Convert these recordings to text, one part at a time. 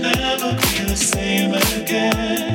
Never be the same again.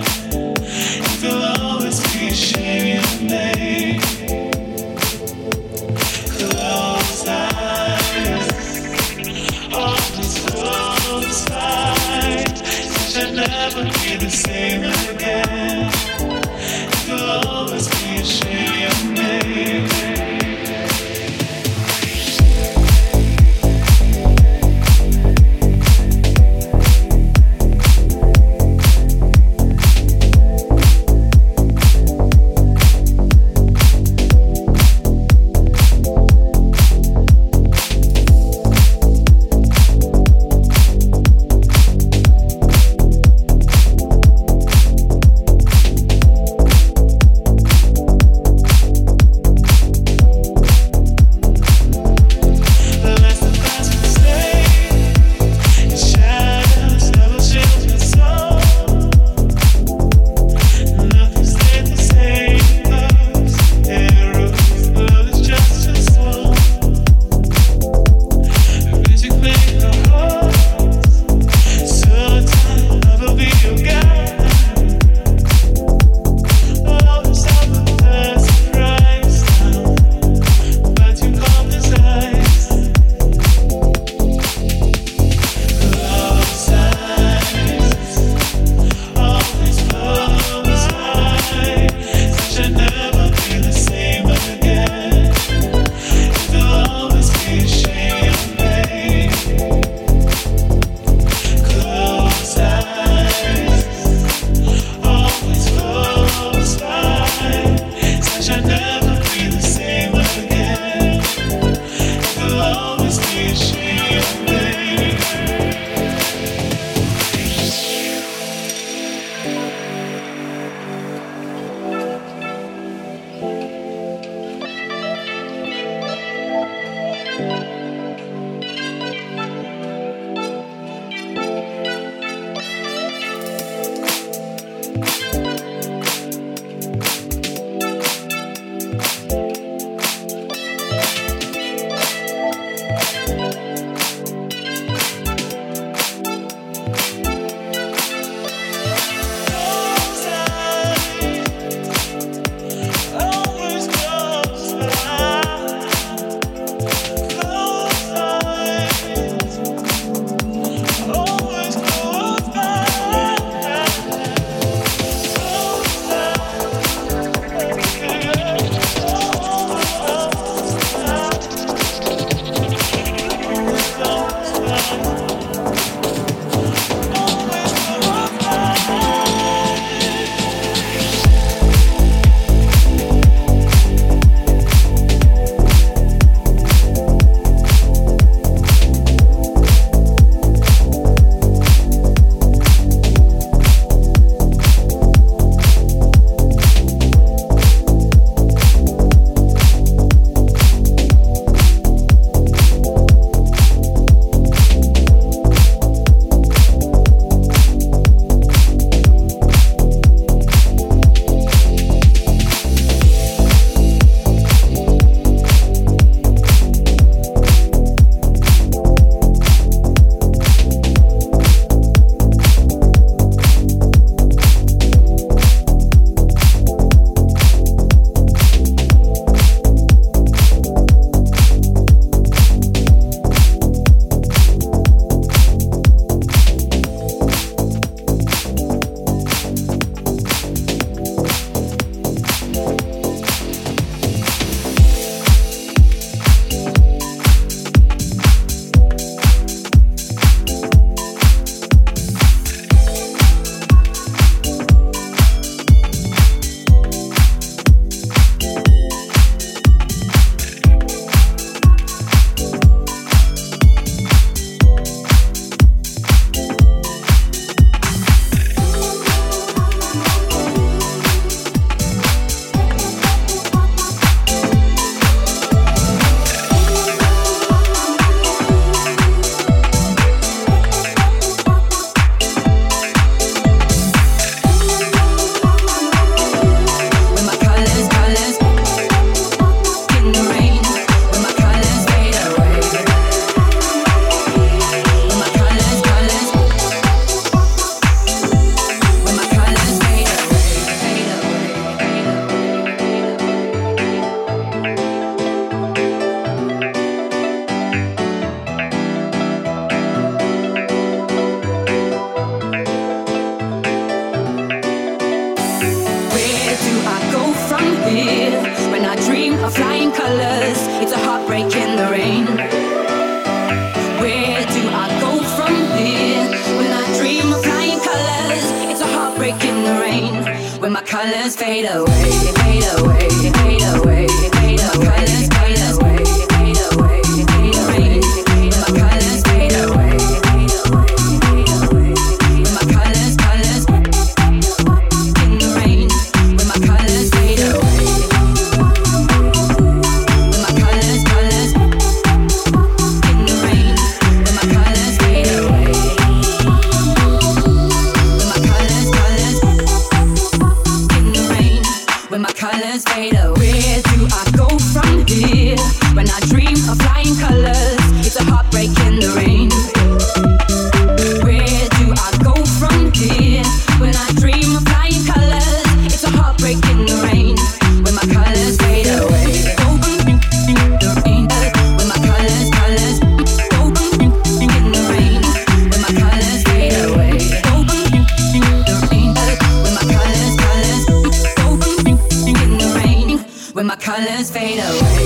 Fade away.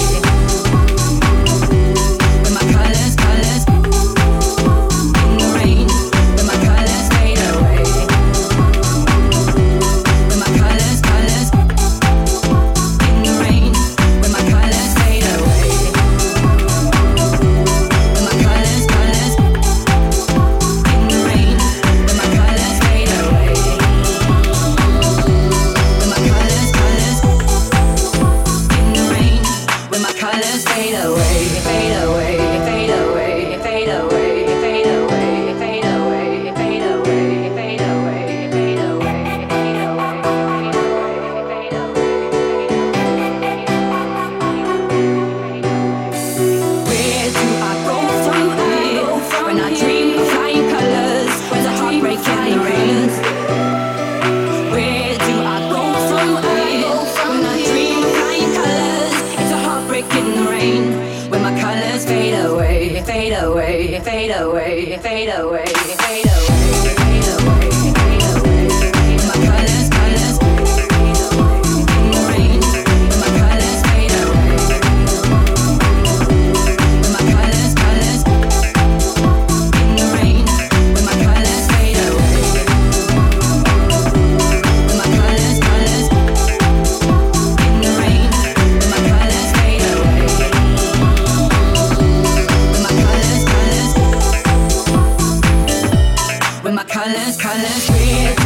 on the.